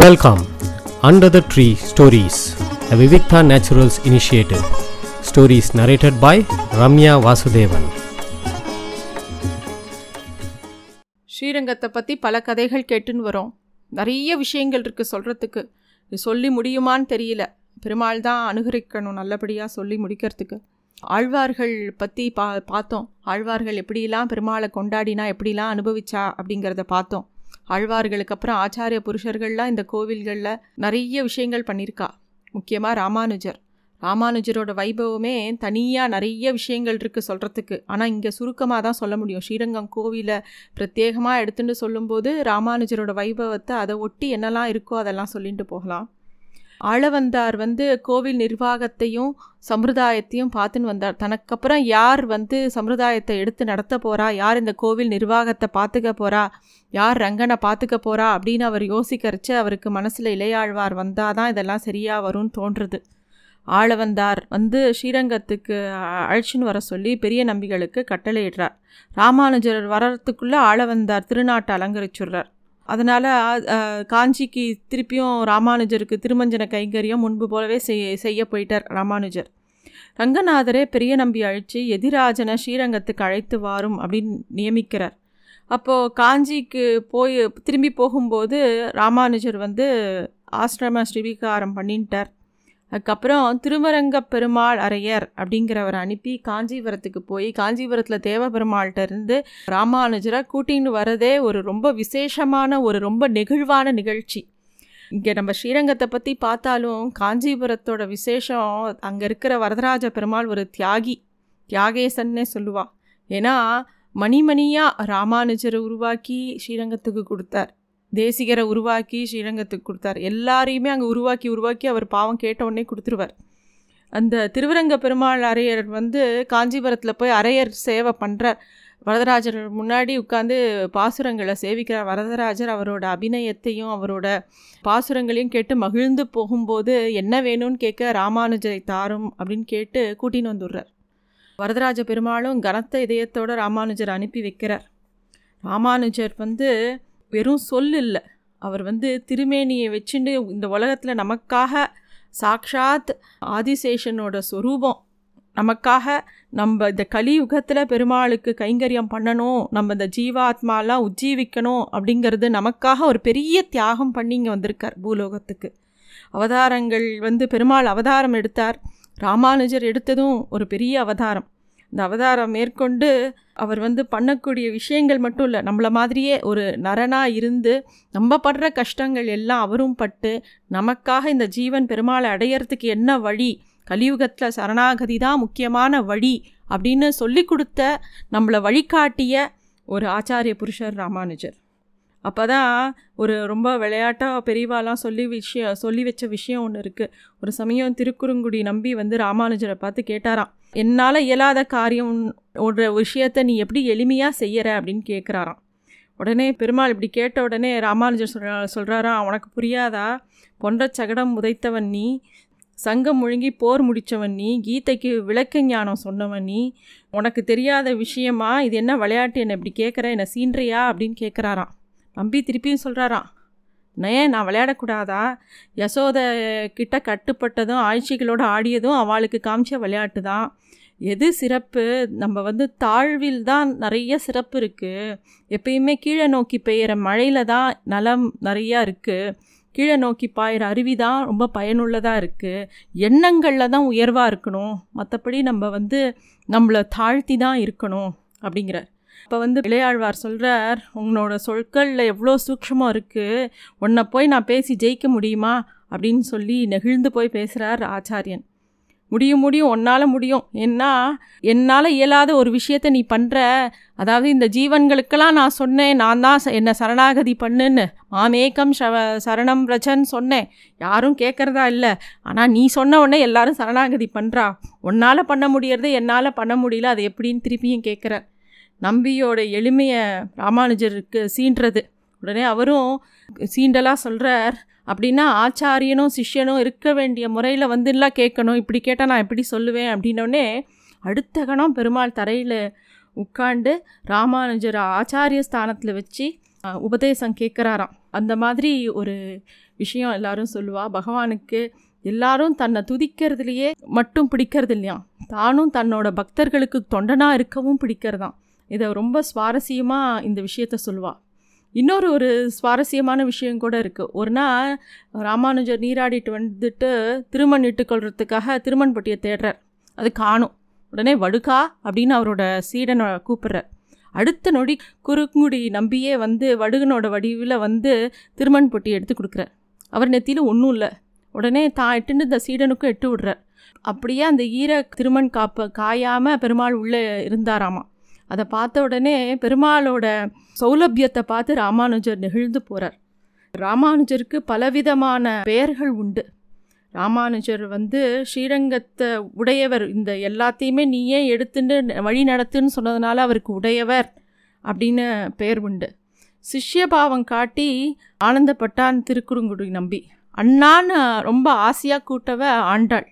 Welcome under the tree stories the Vivikta naturals initiative Stories narrated by Ramya Vasudevan ஸ்ரீரங்கத்தை பற்றி பல கதைகள் கேட்டுன்னு வரோம். நிறைய விஷயங்கள் இருக்குது சொல்கிறதுக்கு இது சொல்லி முடியுமான்னு தெரியல. பெருமாள் தான் அனுகரிக்கணும் நல்லபடியாக சொல்லி முடிக்கிறதுக்கு. ஆழ்வார்கள் பற்றி பா பார்த்தோம். ஆழ்வார்கள் எப்படிலாம் பெருமாளை கொண்டாடினா எப்படிலாம் அனுபவிச்சா அப்படிங்கிறத பார்த்தோம். ஆழ்வார்களுக்கு அப்புறம் ஆச்சாரிய புருஷர்கள்லாம் இந்த கோவில்களில் நிறைய விஷயங்கள் பண்ணியிருக்கா. முக்கியமாக ராமானுஜர். ராமானுஜரோட வைபவமே தனியாக நிறைய விஷயங்கள் இருக்குது சொல்கிறதுக்கு ஆனால் இங்கே சுருக்கமாக தான் சொல்ல முடியும். ஸ்ரீரங்கம் கோவிலை பிரத்யேகமாக எடுத்துன்னு சொல்லும்போது ராமானுஜரோட வைபவத்தை அதை ஒட்டி என்னெல்லாம் இருக்கோ அதெல்லாம் சொல்லிட்டு போகலாம். ஆளவந்தார் வந்து கோவில் நிர்வாகத்தையும் சம்பிரதாயத்தையும் பார்த்துன்னு வந்தார். தனக்கப்புறம் யார் வந்து சம்பிரதாயத்தை எடுத்து நடத்த போகிறா யார் இந்த கோவில் நிர்வாகத்தை பார்த்துக்க போகிறா யார் ரங்கனை பார்த்துக்க போகிறா அப்படின்னு அவர் யோசிக்கரிச்சு அவருக்கு மனசில் இளையாழ்வார் வந்தால் தான் இதெல்லாம் சரியாக வரும்னு தோன்றுறது ஆளவந்தார் வந்து ஸ்ரீரங்கத்துக்கு அழைச்சின்னு வர சொல்லி பெரிய நம்பிகளுக்கு கட்டளையிடுறார். ராமானுஜர் வர்றதுக்குள்ளே ஆளவந்தார் திருநாட்டை அலங்கரிச்சுடுறார். அதனால் காஞ்சிக்கு திருப்பியும் ராமானுஜருக்கு திருமஞ்சன கைங்கரியம் முன்பு போலவே செய்ய செய்ய போயிட்டார் ராமானுஜர். ரங்கநாதரே பெரிய நம்பி அழைச்சி எதிராஜனை ஸ்ரீரங்கத்துக்கு அழைத்து வாரும் அப்படின்னு நியமிக்கிறார். அப்போது காஞ்சிக்கு போய் திரும்பி போகும்போது ராமானுஜர் வந்து ஆசிரம ஸ்ரீவிகாரம் பண்ணிட்டார். அதுக்கப்புறம் திருவரங்க பெருமாள் அரையர் அப்படிங்கிறவரை அனுப்பி காஞ்சிபுரத்துக்கு போய் காஞ்சிபுரத்தில் தேவ பெருமாள்கிட்ட இருந்து ராமானுஜரை கூட்டின்னு வரதே ஒரு ரொம்ப விசேஷமான ஒரு ரொம்ப நெகிழ்வான நிகழ்ச்சி. இங்கே நம்ம ஸ்ரீரங்கத்தை பற்றி பார்த்தாலும் காஞ்சிபுரத்தோட விசேஷம் அங்கே இருக்கிற வரதராஜ பெருமாள் ஒரு தியாகி தியாகேசன்னே சொல்லுவாள் ஏன்னா மணிமணியாக ராமானுஜரை உருவாக்கி ஸ்ரீரங்கத்துக்கு கொடுத்தார். தேசிகரை உருவாக்கி ஸ்ரீரங்கத்துக்கு கொடுத்தார். எல்லாரையுமே அங்கே உருவாக்கி உருவாக்கி அவர் பாவம் கேட்ட உடனே கொடுத்துருவார். அந்த திருவரங்க பெருமாள் அரையர் வந்து காஞ்சிபுரத்தில் போய் அரையர் சேவை பண்ணுறார் வரதராஜர் முன்னாடி உட்காந்து பாசுரங்களை சேவிக்கிறார். வரதராஜர் அவரோட அபிநயத்தையும் அவரோட பாசுரங்களையும் கேட்டு மகிழ்ந்து போகும்போது என்ன வேணும்னு கேட்க ராமானுஜரை தாரும் அப்படின்னு கேட்டு கூட்டின்னு வந்துடுறார். வரதராஜ பெருமாளும் கனத்த இதயத்தோட ராமானுஜர் அனுப்பி வைக்கிறார். ராமானுஜர் வந்து வெறும் சொல் இல்லை. அவர் வந்து திருமேனியை வச்சுட்டு இந்த உலகத்தில் நமக்காக சாக்ஷாத் ஆதிசேஷனோட சொரூபம். நமக்காக நம்ம இந்த கலியுகத்தில் பெருமாளுக்கு கைங்கரியம் பண்ணணும். நம்ம இந்த ஜீவாத்மாலாம் உஜ்ஜீவிக்கணும் அப்படிங்கிறது நமக்காக ஒரு பெரிய தியாகம் பண்ணி இங்கே வந்திருக்கார் பூலோகத்துக்கு. அவதாரங்கள் வந்து பெருமாள் அவதாரம் எடுத்தார். ராமானுஜர் எடுத்ததும் ஒரு பெரிய அவதாரம். இந்த அவதாரம் மேற்கொண்டு அவர் வந்து பண்ணக்கூடிய விஷயங்கள் மட்டும் இல்லை நம்மளை மாதிரியே ஒரு நரனாக இருந்து நம்ம படுற கஷ்டங்கள் எல்லாம் அவரும் பட்டு நமக்காக இந்த ஜீவன் பெருமாளை அடையிறதுக்கு என்ன வழி? கலியுகத்தில் சரணாகதி தான் முக்கியமான வழி அப்படின்னு சொல்லி கொடுத்த நம்மளை வழிகாட்டிய ஒரு ஆச்சாரிய புருஷர் ராமானுஜர். அப்போ தான் ஒரு ரொம்ப விளையாட்டாக பெரியவாலாம் சொல்லி விஷயம் சொல்லி வச்ச விஷயம் ஒன்று இருக்குது ஒரு சமயம் திருக்குறுங்குடி நம்பி வந்து ராமானுஜரை பார்த்து கேட்டாராம் என்னால் இயலாத காரியம் ஒரு விஷயத்தை நீ எப்படி எளிமையாக செய்யற அப்படின்னு கேட்குறாராம் உடனே பெருமாள் இப்படி கேட்ட உடனே ராமானுஜர் சொல்கிறா சொல்கிறாராம் உனக்கு புரியாதா? பொன்ற சகடம் உதைத்தவன் நீ சங்கம் முழுங்கி போர் முடித்தவன் நீ கீதைக்கு விளக்க ஞானம் சொன்னவன் நீ உனக்கு தெரியாத விஷயமா? இது என்ன விளையாட்டு? என்னை இப்படி கேட்குற என்னை சீன்றியா? அப்படின்னு கேட்குறாராம் நம்பி திருப்பியும் சொல்கிறாராம் ஏன் நான் விளையாடக்கூடாதா? யசோத கிட்ட கட்டுப்பட்டதும் ஆட்சிகளோடு ஆடியதும் அவளுக்கு காமிச்ச விளையாட்டு தான். எது சிறப்பு? நம்ம வந்து தாழ்வில் தான் நிறைய சிறப்பு இருக்குது எப்பயுமே கீழே நோக்கி பெய்கிற மழையில் தான் நலம் நிறையா இருக்குது கீழே நோக்கி பாயிற அருவி தான் ரொம்ப பயனுள்ளதாக இருக்குது எண்ணங்களில் தான் உயர்வாக இருக்கணும். மற்றபடி நம்ம வந்து நம்மளை தாழ்த்தி தான் இருக்கணும் அப்படிங்கிறார். அப்போ வந்து இளையாழ்வார் சொல்கிறார் உன்னோட சொற்களில் எவ்வளோ சூக்ஷமாக இருக்குது உன்னை போய் நான் பேசி ஜெயிக்க முடியுமா? அப்படின்னு சொல்லி நெகிழ்ந்து போய் பேசுகிறார் ஆச்சாரியன். முடியும் முடியும் உன்னால் முடியும். ஏன்னா என்னால் இயலாத ஒரு விஷயத்த நீ பண்ணுற அதாவது இந்த ஜீவன்களுக்கெல்லாம் நான் சொன்னேன் நான் தான் என்னை சரணாகதி பண்ணுன்னு. மாமேக்கம் ஷவ சரணம் ரஜன் சொன்னேன். யாரும் கேட்குறதா இல்லை. ஆனால் நீ சொன்ன உடனே எல்லாரும் சரணாகதி பண்ணுறா உன்னால் பண்ண முடியறது என்னால் பண்ண முடியல. அது எப்படின்னு திருப்பியும் கேட்குற நம்பியோட எளிமையை ராமானுஜருக்கு சீன்றது. உடனே அவரும் சீண்டலாக சொல்கிறார் அப்படின்னா ஆச்சாரியனும் சிஷ்யனும் இருக்க வேண்டிய முறையில் வந்துலாம் கேட்கணும். இப்படி கேட்டால் நான் எப்படி சொல்லுவேன்? அப்படின்னோடனே அடுத்த கணம் பெருமாள் தரையில் உட்காண்டு ராமானுஜர் ஆச்சாரிய ஸ்தானத்தில் வச்சு உபதேசம் கேட்குறாராம். அந்த மாதிரி ஒரு விஷயம் எல்லாரும் சொல்லுவா பகவானுக்கு எல்லாரும் தன்னை துதிக்கிறதுலையே மட்டும் பிடிக்கிறது இல்லையா தானும் தன்னோட பக்தர்களுக்கு தொண்டனாக இருக்கவும் பிடிக்கிறதாம். இதை ரொம்ப சுவாரஸ்யமாக இந்த விஷயத்த சொல்லுவாள் இன்னொரு ஒரு சுவாரஸ்யமான விஷயம் கூட இருக்குது ஒரு நாள் ராமானுஜர் நீராடிட்டு வந்துட்டு திருமண் இட்டு கொள்றதுக்காக திருமண் தேடுறார். அது காணும். உடனே வடுகா அப்படின்னு அவரோட சீடனை கூப்பிட்றார். அடுத்த நொடி குறுங்குடி நம்பியே வந்து வடுகனோட வடிவில் வந்து திருமண் பொட்டி எடுத்து கொடுக்குறார். அவர் நெத்தியில் ஒன்றும் இல்லை. உடனே தான் எட்டுன்னு இந்த சீடனுக்கும் எட்டு விடுறார். அப்படியே அந்த ஈர திருமண் காப்பை காயாமல் பெருமாள் உள்ளே இருந்தாராமா. அதை பார்த்த உடனே பெருமாளோட சௌலபியத்தை பார்த்து ராமானுஜர் நெகிழ்ந்து போகிறார் ராமானுஜருக்கு பலவிதமான பெயர்கள் உண்டு. ராமானுஜர் வந்து ஸ்ரீரங்கத்தை உடையவர். இந்த எல்லாத்தையுமே நீயே எடுத்துட்டு வழி நடத்துன்னு சொன்னதுனால அவருக்கு உடையவர் அப்படின்னு பெயர் உண்டு. சிஷ்யபாவம் காட்டி ஆனந்தப்பட்டான் திருக்குறுங்குடி நம்பி. அண்ணான்னு ரொம்ப ஆசையாக கூட்டவ ஆண்டாள்.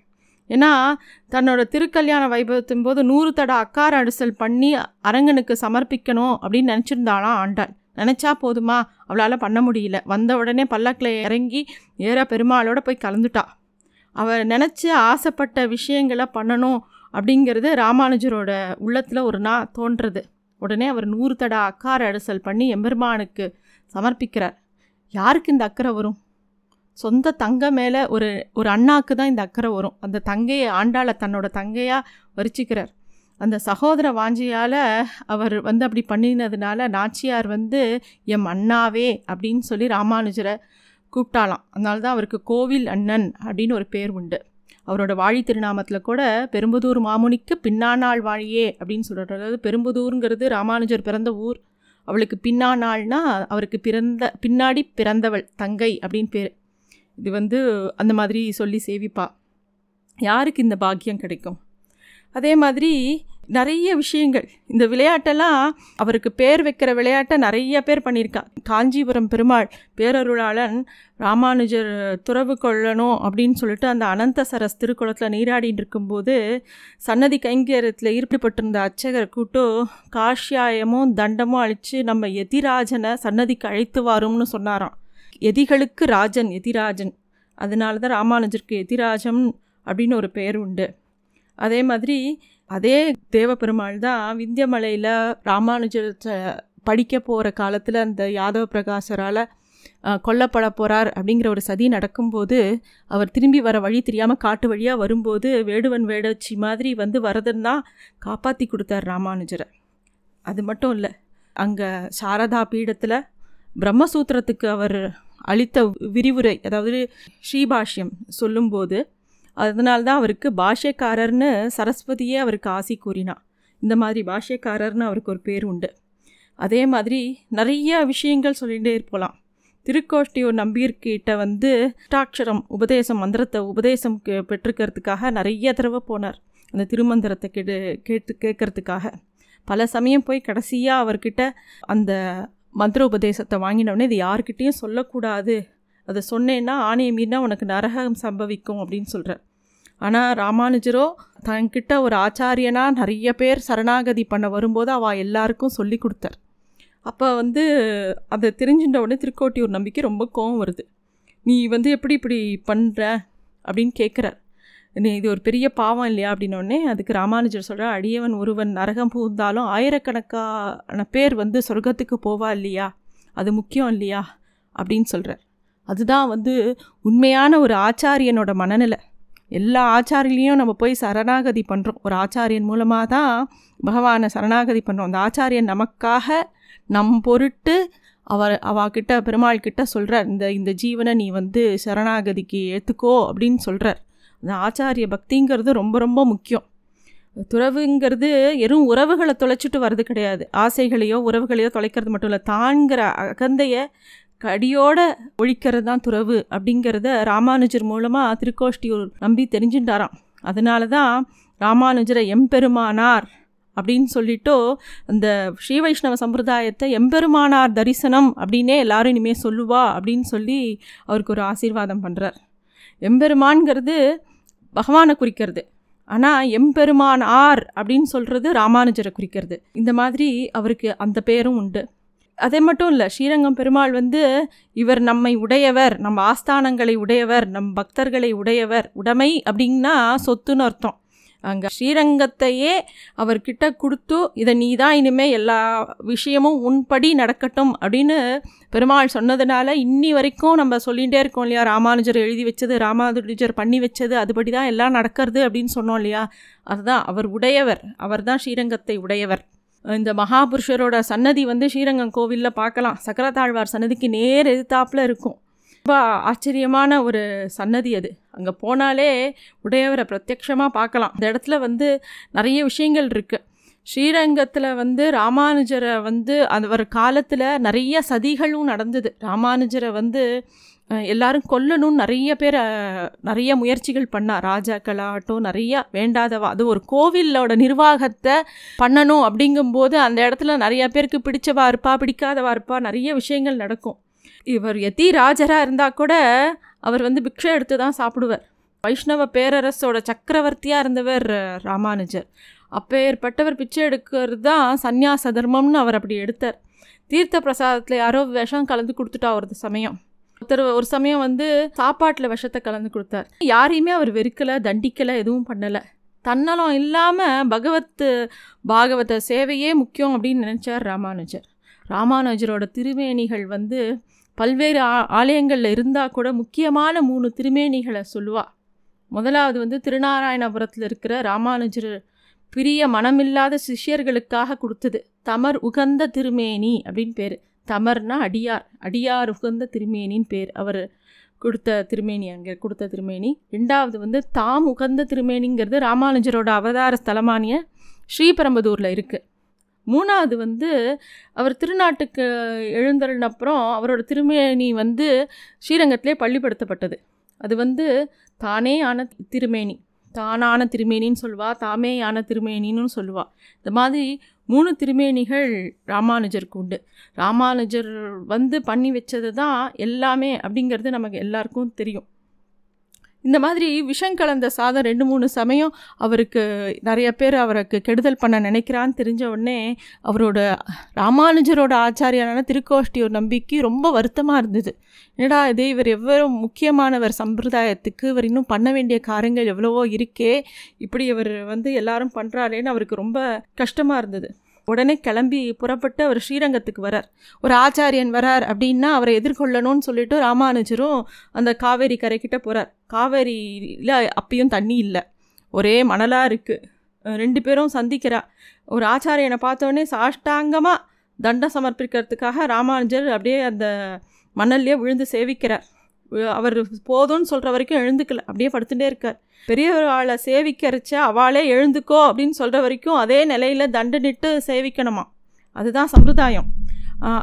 ஏன்னா தன்னோட திருக்கல்யாண வைபவத்தின் போது நூறு தட அக்கார அடிசல் பண்ணி அரங்கனுக்கு சமர்ப்பிக்கணும் அப்படின்னு நினச்சிருந்தாளாம் ஆண்டாள். நினச்சா போதுமா? அவளால் பண்ண முடியல. வந்த உடனே பல்லக்கில் இறங்கி ஏற பெருமாளோட போய் கலந்துட்டா. அவள் நினச்சி ஆசைப்பட்ட விஷயங்களை பண்ணணும் அப்படிங்கிறது ராமானுஜரோட உள்ளத்தில் ஒரு நாள் தோன்றது. உடனே அவர் நூறு தட அக்கார அடிசல் பண்ணி எம்பெருமானுக்கு சமர்ப்பிக்கிறார். யாருக்கு இந்த அக்கறை வரும்? சொந்த தங்க மேலே ஒரு ஒரு அண்ணாக்கு தான் இந்த அக்கறை வரும். அந்த தங்கையை ஆண்டாளை தன்னோட தங்கையாக வரிச்சிக்கிறார். அந்த சகோதர வாஞ்சியால் அவர் வந்து அப்படி பண்ணினதுனால நாச்சியார் வந்து எம் அண்ணாவே அப்படின்னு சொல்லி ராமானுஜரை கூப்பிட்டாலாம். அதனால தான் அவருக்கு கோவில் அண்ணன் அப்படின்னு ஒரு பேர் உண்டு. அவரோட வாழி திருநாமத்தில் கூட பெரும்புதூர் மாமுனிக்கு பின்னாநாள் வாழியே அப்படின்னு சொல்கிறார் அதாவது பெரும்புதூருங்கிறது ராமானுஜர் பிறந்த ஊர். அவளுக்கு பின்னானாள்னா அவருக்கு பிறந்த பின்னாடி பிறந்தவள் தங்கை அப்படின்னு பேர். இது வந்து அந்த மாதிரி சொல்லி சேவிப்பா. யாருக்கு இந்த பாக்கியம் கிடைக்கும்? அதே மாதிரி நிறைய விஷயங்கள். இந்த விளையாட்டெல்லாம் அவருக்கு பேர் வைக்கிற விளையாட்டை நிறைய பேர் பண்ணியிருக்கா. காஞ்சிபுரம் பெருமாள் பேரருளாளன் ராமானுஜர் துறவு கொள்ளணும் அப்படின்னு சொல்லிட்டு அந்த அனந்த சரஸ் திருக்குளத்தில் நீராடிட்டு இருக்கும்போது சன்னதி கைங்கரத்தில் ஈடுபட்டிருந்த அர்ச்சகர் கூட்டு காஷ்யாயமும் தண்டமும் அழித்து நம்ம எதிராஜனை சன்னதிக்கு அழைத்து வாரும்னு சொன்னாராம். எதிகளுக்கு ராஜன் எதிராஜன். அதனால தான் ராமானுஜருக்கு எதிராஜம் அப்படின்னு ஒரு பெயர் உண்டு. அதே மாதிரி அதே தேவபெருமாள் தான் விந்தியமலையில் ராமானுஜர் படிக்க போகிற காலத்தில் அந்த யாதவ பிரகாசரால் கொல்லப்பட போகிறார் அப்படிங்கிற ஒரு சதி நடக்கும்போது அவர் திரும்பி வர வழி தெரியாமல் காட்டு வழியாக வரும்போது வேடுவன் வேடச்சி மாதிரி வந்து வரதன் தான் காப்பாற்றி கொடுத்தார் ராமானுஜரை. அது மட்டும் இல்லை அங்கே சாரதா பீடத்தில் பிரம்மசூத்திரத்துக்கு அவர் அளித்த விரிவுரை அதாவது ஸ்ரீபாஷ்யம் சொல்லும்போது அதனால்தான் அவருக்கு பாஷ்யக்காரர்னு சரஸ்வதியே அவருக்கு ஆசி கூறினா. இந்த மாதிரி பாஷ்யக்காரர்னு அவருக்கு ஒரு பேர் உண்டு. அதே மாதிரி நிறைய விஷயங்கள் சொல்லிகிட்டே இருப்போலாம் திருக்கோஷ்டியூர் நம்பியிருக்கிட்ட வந்து அஷ்டாட்சரம் உபதேசம் மந்திரத்தை உபதேசம் பெற்றுக்கிறதுக்காக நிறைய தடவை போனார். அந்த திருமந்திரத்தை கேட்டு கேட்டு கேட்கறதுக்காக. பல சமயம் போய் கடைசியாக அவர்கிட்ட அந்த மந்திர உபதேசத்தை வாங்கினவுடனே இது யாருக்கிட்டேயும் சொல்லக்கூடாது. அதை சொன்னேன்னா ஆணையை மீறினா உனக்கு நரகம் சம்பவிக்கும் அப்படின்னு சொல்கிறார் ஆனால் ராமானுஜரோ தன்கிட்ட ஒரு ஆச்சாரியனாக நிறைய பேர் சரணாகதி பண்ண வரும்போது அவள் எல்லாருக்கும் சொல்லி கொடுத்தார். அப்போ வந்து அதை தெரிஞ்சுட்ட உடனே திருக்கோட்டியூர் நம்பிக்கை ரொம்ப கோவம் வருது. நீ வந்து எப்படி இப்படி பண்ணுற அப்படின்னு கேட்குறார் இது ஒரு பெரிய பாவம் இல்லையா அப்படின்னோடனே அதுக்கு ராமானுஜர் சொல்கிறார் அடியவன் ஒருவன் நரகம் புகுந்தாலும் ஆயிரக்கணக்கான பேர் வந்து சொர்க்கத்துக்கு போவா இல்லையா? அது முக்கியம் இல்லையா? அப்படின்னு சொல்கிறார் அதுதான் வந்து உண்மையான ஒரு ஆச்சாரியனோட மனநிலை. எல்லா ஆச்சாரியிலையும் நம்ம போய் சரணாகதி பண்ணுறோம் ஒரு ஆச்சாரியன் மூலமாக தான் பகவானை சரணாகதி பண்ணுறோம் அந்த ஆச்சாரியன் நமக்காக நம் பொருட்டு அவர் அவாக்கிட்ட பெருமாள் கிட்ட சொல்கிறார் இந்த இந்த ஜீவனை நீ வந்து சரணாகதிக்கு ஏற்றுக்கோ அப்படின்னு சொல்கிறார் அந்த ஆச்சாரிய பக்திங்கிறது ரொம்ப ரொம்ப முக்கியம். துறவுங்கிறது வெறும் உறவுகளை தொலைச்சிட்டு வர்றது கிடையாது. ஆசைகளையோ உறவுகளையோ தொலைக்கிறது மட்டும் இல்லை தான்கிற அகந்தைய கடியோட ஒழிக்கிறது தான் துறவு அப்படிங்கிறத ராமானுஜர் மூலமாக திருக்கோஷ்டியூர் நம்பி தெரிஞ்சுட்டாராம். அதனால தான் ராமானுஜரை எம்பெருமானார் அப்படின்னு சொல்லிட்டு அந்த ஸ்ரீ வைஷ்ணவ சம்பிரதாயத்தை எம்பெருமானார் தரிசனம் அப்படின்னே எல்லாரும் இனிமேல் சொல்லுவா அப்படின்னு சொல்லி அவருக்கு ஒரு ஆசீர்வாதம் பண்ணுறார் எம்பெருமான்கிறது பகவானை குறிக்கிறது. ஆனால் எம்பெருமான் ஆர் அப்படின்னு சொல்கிறது ராமானுஜரை குறிக்கிறது. இந்த மாதிரி அவருக்கு அந்த பேரும் உண்டு. அதே மட்டும் இல்லை ஸ்ரீரங்கம் பெருமாள் வந்து இவர் நம்மை உடையவர் நம்ம ஆஸ்தானங்களை உடையவர் நம் பக்தர்களை உடையவர் உடைமை அப்படின்னா சொத்துன்னு அர்த்தம். அங்கே ஸ்ரீரங்கத்தையே அவர்கிட்ட கொடுத்து இதை நீ தான் இனிமேல் எல்லா விஷயமும் உன்படி நடக்கட்டும் அப்படின்னு பெருமாள் சொன்னதுனால இன்னி வரைக்கும் நம்ம சொல்லிகிட்டே இருக்கோம் இல்லையா? ராமானுஜர் எழுதி வச்சது ராமானுஜர் பண்ணி வச்சது அதுபடி தான் எல்லாம் நடக்கிறது அப்படின்னு சொன்னோம் இல்லையா? அதுதான் அவர் உடையவர். அவர் தான் ஸ்ரீரங்கத்தை உடையவர். இந்த மகாபுருஷரோட சன்னதி வந்து ஸ்ரீரங்கம் கோவிலில் பார்க்கலாம். சக்கரத்தாழ்வார் சன்னதிக்கு நேர் எதிர்த்தாப்பில் இருக்கும். ரொம்ப ஆச்சரியமான ஒரு சன்னதி அது. அங்கே போனாலே உடையவரை பிரத்யக்ஷமாக பார்க்கலாம். அந்த இடத்துல வந்து நிறைய விஷயங்கள் இருக்குது ஸ்ரீரங்கத்தில் வந்து ராமானுஜரை வந்து அவர் காலத்தில் நிறைய சதிகளும் நடந்தது. ராமானுஜரை வந்து எல்லாரும் கொல்லணும்னு நிறைய பேர் நிறைய முயற்சிகள் பண்ணா. ராஜாக்களாகட்டும் நிறைய வேண்டாதவா அது ஒரு கோவிலோட நிர்வாகத்தை பண்ணணும் அப்படிங்கும்போது அந்த இடத்துல நிறைய பேருக்கு பிடிச்சவா இருப்பா பிடிக்காதவா இருப்பா நிறைய விஷயங்கள் நடக்கும். இவர் எத்தி ராஜராக இருந்தால் கூட அவர் வந்து பிக்ஷை எடுத்து தான் சாப்பிடுவார். வைஷ்ணவ பேரரசோட சக்கரவர்த்தியாக இருந்தவர் ராமானுஜர். அப்பேற்பட்டவர் பிச்சை எடுக்கிறது தான் சந்நியாச தர்மம்னு அவர் அப்படி எடுத்தார். தீர்த்த பிரசாதத்தில் யாரோ விஷம் கலந்து கொடுத்துட்டா ஒரு சமயம். ஒருத்தர் ஒரு சமயம் வந்து சாப்பாட்டில் விஷத்தை கலந்து கொடுத்தார். யாரையுமே அவர் வெறுக்கலை தண்டிக்கலை எதுவும் பண்ணலை. தன்னலம் இல்லாமல் பகவத் பாகவத சேவையே முக்கியம் அப்படின்னு நினச்சார் ராமானுஜர். ராமானுஜரோட திருவேணிகள் வந்து பல்வேறு ஆ ஆலயங்களில் இருந்தால் கூட முக்கியமான மூணு திருமேனிகளை சொல்லுவாள் முதலாவது வந்து திருநாராயணபுரத்தில் இருக்கிற ராமானுஜர் பிரிய மனமில்லாத சிஷ்யர்களுக்காக கொடுத்தது. தமர் உகந்த திருமேனி அப்படின்னு பேர். தமர்னா அடியார். அடியார் உகந்த திருமேனின்னு பேர். அவர் கொடுத்த திருமேனி அங்கே கொடுத்த திருமேனி. ரெண்டாவது வந்து தாம் உகந்த திருமேனிங்கிறது ராமானுஜரோட அவதார ஸ்தலமானிய ஸ்ரீபெரம்பதூரில் இருக்குது மூணாவது வந்து அவர் திருநாட்டுக்கு எழுந்தருனப்புறம் அவரோட திருமேனி வந்து ஸ்ரீரங்கத்திலே பள்ளிப்படுத்தப்பட்டது. அது வந்து தானே ஆன திருமேனி. தானான திருமேனின்னு சொல்லுவாள் தாமே ஆன திருமேனின்னு சொல்லுவாள் இந்த மாதிரி மூணு திருமேனிகள் ராமானுஜருக்கு உண்டு. ராமானுஜர் வந்து பண்ணி வச்சது தான் எல்லாமே அப்படிங்கிறது நமக்கு எல்லாருக்கும் தெரியும். இந்த மாதிரி விஷம் கலந்த சாதம் ரெண்டு மூணு சமயம் அவருக்கு நிறைய பேர் அவருக்கு கெடுதல் பண்ண நினைக்கிறான்னு தெரிஞ்ச உடனே அவரோட ராமானுஜரோட ஆச்சாரியான திருக்கோஷ்டியோர் நம்பிக்கை ரொம்ப வருத்தமாக இருந்தது. என்னடா இது இவர் எவ்வளோ முக்கியமானவர் சம்பிரதாயத்துக்கு இவர் இன்னும் பண்ண வேண்டிய காரியங்கள் எவ்வளவோ இருக்கே இப்படி இவர் வந்து எல்லாரும் பண்ணுறாரேன்னு அவருக்கு ரொம்ப கஷ்டமாக இருந்தது. உடனே கிளம்பி புறப்பட்டு அவர் ஸ்ரீரங்கத்துக்கு வரார் ஒரு ஆச்சாரியன் வரார் அப்படின்னா அவரை எதிர்கொள்ளணும்னு சொல்லிட்டு ராமானுஜரும் அந்த காவேரி கரைக்கிட்ட போகிறார் காவேரியில் அப்பயும் தண்ணி இல்லை. ஒரே மணலாக இருக்குது ரெண்டு பேரும் சந்திக்கிறா. ஒரு ஆச்சாரியனை பார்த்தோன்னே சாஷ்டாங்கமாக தண்டம் சமர்ப்பிக்கிறதுக்காக ராமானுஜர் அப்படியே அந்த மணல்லையே விழுந்து சேவிக்கிறார். அவர் போதும்னு சொல்கிற வரைக்கும் எழுந்துக்கல. அப்படியே படுத்துட்டே இருக்கார். பெரியவர்களை சேவிக்கிறச்ச அவளே எழுந்துக்கோ அப்படின்னு சொல்கிற வரைக்கும் அதே நிலையில் தண்டனிட்டு சேவிக்கணுமா? அதுதான் சம்பிரதாயம்.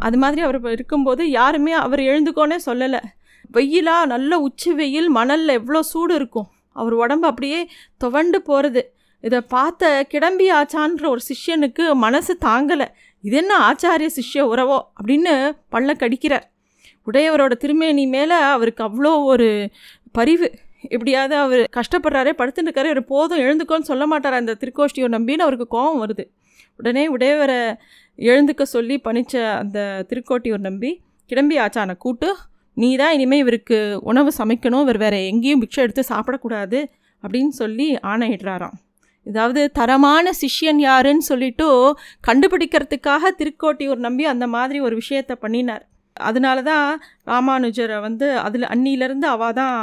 அது மாதிரி அவர் இருக்கும்போது யாருமே அவர் எழுந்துக்கோன்னே சொல்லலை. வெயிலாக நல்ல உச்சி வெயில் மணலில் எவ்வளோ சூடு இருக்கும். அவர் உடம்பு அப்படியே துவண்டு போகிறது இதை பார்த்த கிடம்பி ஆச்சான்ற ஒரு சிஷ்யனுக்கு மனசு தாங்கலை. இது என்ன ஆச்சாரிய சிஷ்ய உறவோ அப்படின்னு பல்ல கடிக்கிறார். உடையவரோட திருமேனி மேலே அவருக்கு அவ்வளோ ஒரு பரிவு. எப்படியாவது அவர் கஷ்டப்படுறாரே படுத்துட்டு இருக்காரு இவர் போதும் எழுந்துக்கோன்னு சொல்ல மாட்டார் அந்த திருக்கோஷ்டியை நம்பின்னு அவருக்கு கோபம் வருது. உடனே உடையவரை எழுந்துக்க சொல்லி பணித்த அந்த திருக்கோட்டியூர் நம்பி கிளம்பி ஆச்சானை கூட்டு? நீ தான் இனிமேல் இவருக்கு உணவு சமைக்கணும் இவர் வேறு எங்கேயும் பிக்ஷை எடுத்து சாப்பிடக்கூடாது அப்படின்னு சொல்லி ஆணையிடுறாராம். இதாவது தரமான சிஷ்யன் யாருன்னு சொல்லிட்டு கண்டுபிடிக்கிறதுக்காக திருக்கோட்டியூர் நம்பி அந்த மாதிரி ஒரு விஷயத்த பண்ணினார். அதனால தான் ராமானுஜரை வந்து அதில் அன்னியிலேருந்து அவள் தான்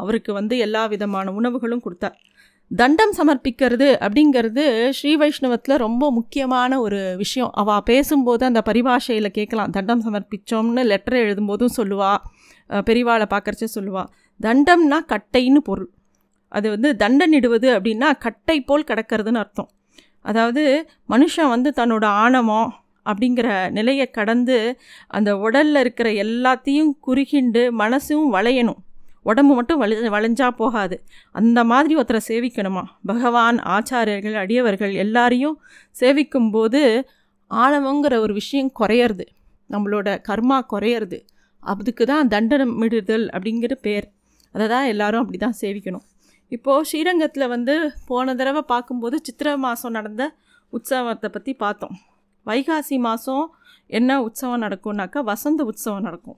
அவருக்கு வந்து எல்லா விதமான உணவுகளும் கொடுத்தார் தண்டம் சமர்ப்பிக்கிறது அப்படிங்கிறது ஸ்ரீ வைஷ்ணவத்தில் ரொம்ப முக்கியமான ஒரு விஷயம். அவள் பேசும்போது அந்த பரிபாஷையில் கேட்கலாம் தண்டம் சமர்ப்பித்தோம்னு லெட்டர் எழுதும்போதும் சொல்லுவாள் பெரிவாளை பார்க்குறச்ச சொல்லுவாள் தண்டம்னா கட்டைன்னு பொருள். அது வந்து தண்டனிடுவது அப்படின்னா கட்டை போல் கிடக்கிறதுன்னு அர்த்தம். அதாவது மனுஷன் வந்து தன்னோட ஆணவம் அப்படிங்கிற நிலையை கடந்து அந்த உடலில் இருக்கிற எல்லாத்தையும் குறுகிண்டு மனசும் வளையணும். உடம்பு மட்டும் வளை வளைஞ்சா போகாது. அந்த மாதிரி ஒருத்தரை சேவிக்கணுமா? பகவான் ஆச்சாரியர்கள் அடியவர்கள் எல்லாரையும் சேவிக்கும்போது ஆணவங்கிற ஒரு விஷயம் குறையிறது. நம்மளோட கர்மா குறையிறது. அதுக்கு தான் தண்டனமிடுதல் அப்படிங்கிற பேர். அதை தான் எல்லோரும் அப்படி தான் சேவிக்கணும். இப்போது ஸ்ரீரங்கத்தில் வந்து போன தடவை பார்க்கும்போது சித்திரை மாதம் நடந்த உற்சவத்தை பற்றி பார்த்தோம். வைகாசி மாதம் என்ன உற்சவம் நடக்கும்னாக்கா வசந்த உற்சவம் நடக்கும்.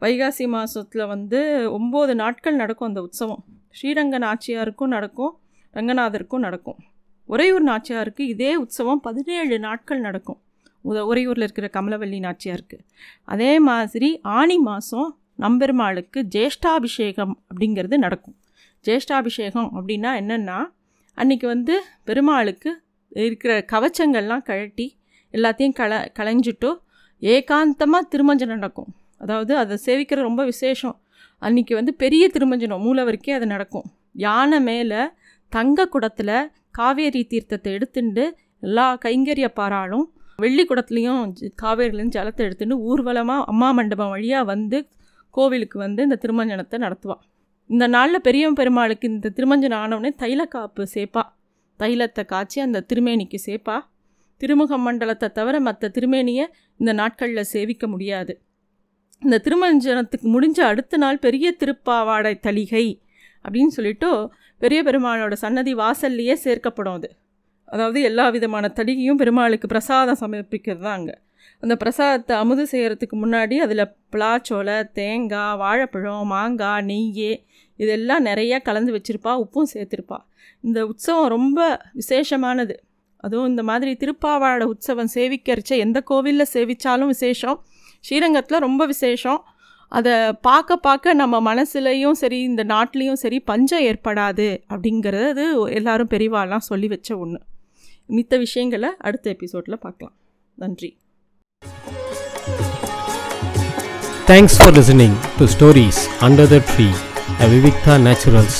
வைகாசி மாதத்தில் வந்து ஒம்பது நாட்கள் நடக்கும் அந்த உற்சவம். ஸ்ரீரங்க நாச்சியாருக்கும் நடக்கும் ரங்கநாதருக்கும் நடக்கும். உறையூர் நாச்சியாருக்கு இதே உற்சவம் பதினேழு நாட்கள் நடக்கும். உத உறையூரில் இருக்கிற கமலவல்லி நாச்சியாருக்கு. அதே மாதிரி ஆனி மாதம் நம்பெருமாளுக்கு ஜேஷ்டாபிஷேகம் அப்படிங்கிறது நடக்கும். ஜேஷ்டாபிஷேகம் அப்படின்னா என்னென்னா அன்றைக்கி வந்து பெருமாளுக்கு இருக்கிற கவச்சங்கள்லாம் கழட்டி எல்லாத்தையும் கல கலைஞ்சிட்டு ஏகாந்தமாக திருமஞ்சனம் நடக்கும். அதாவது அதை சேவிக்கிற ரொம்ப விசேஷம். அன்றைக்கி வந்து பெரிய திருமஞ்சனம் மூலவருக்கே அது நடக்கும். யானை மேலே தங்க குடத்தில் காவேரி தீர்த்தத்தை எடுத்துட்டு எல்லா கைங்கரிய பாராளும் வெள்ளி குடத்துலேயும் காவேரிலேருந்து ஜலத்தை எடுத்துட்டு ஊர்வலமாக அம்மா மண்டபம் வழியாக வந்து கோவிலுக்கு வந்து இந்த திருமஞ்சனத்தை நடத்துவாள் இந்த நாளில் பெரிய பெருமாளுக்கு இந்த திருமஞ்சனம் ஆனவுடனே தைலக்காப்பு சேப்பா. தைலத்தை காய்ச்சி அந்த திருமேனிக்கு சேப்பா. திருமுக மண்டலத்தை தவிர மற்ற திருமேனியை இந்த நாட்களில் சேவிக்க முடியாது. இந்த திருமஞ்சனத்துக்கு முடிஞ்ச அடுத்த நாள் பெரிய திருப்பாவாடை தளிகை அப்படின்னு சொல்லிட்டு பெரிய பெருமாளோட சன்னதி வாசல்லையே சேர்க்கப்படும் அது. அதாவது எல்லா விதமான தளிகையும் பெருமாளுக்கு பிரசாதம் சமர்ப்பிக்கிறது தான் அங்கே. அந்த பிரசாதத்தை அமுது செய்கிறதுக்கு முன்னாடி அதில் பலாச்சோலை தேங்காய் வாழைப்பழம் மாங்காய் நெய் இதெல்லாம் நிறையா கலந்து வச்சுருப்பா உப்பும் சேர்த்துருப்பா. இந்த உற்சவம் ரொம்ப விசேஷமானது. அதுவும் இந்த மாதிரி திருப்பாவாட உற்சவம் சேவிக்கிறச்ச எந்த கோவிலில் சேவித்தாலும் விசேஷம். ஸ்ரீரங்கத்தில் ரொம்ப விசேஷம். அதை பார்க்க பார்க்க நம்ம மனசுலையும் சரி இந்த நாட்டிலையும் சரி பஞ்சம் ஏற்படாது அப்படிங்கிறது எல்லாரும் பெரிவாலாம் சொல்லி வச்ச ஒன்று மித்த விஷயங்களை அடுத்த எபிசோடில் பார்க்கலாம். நன்றி. Thanks for listening to stories under the tree a Vivikta naturals.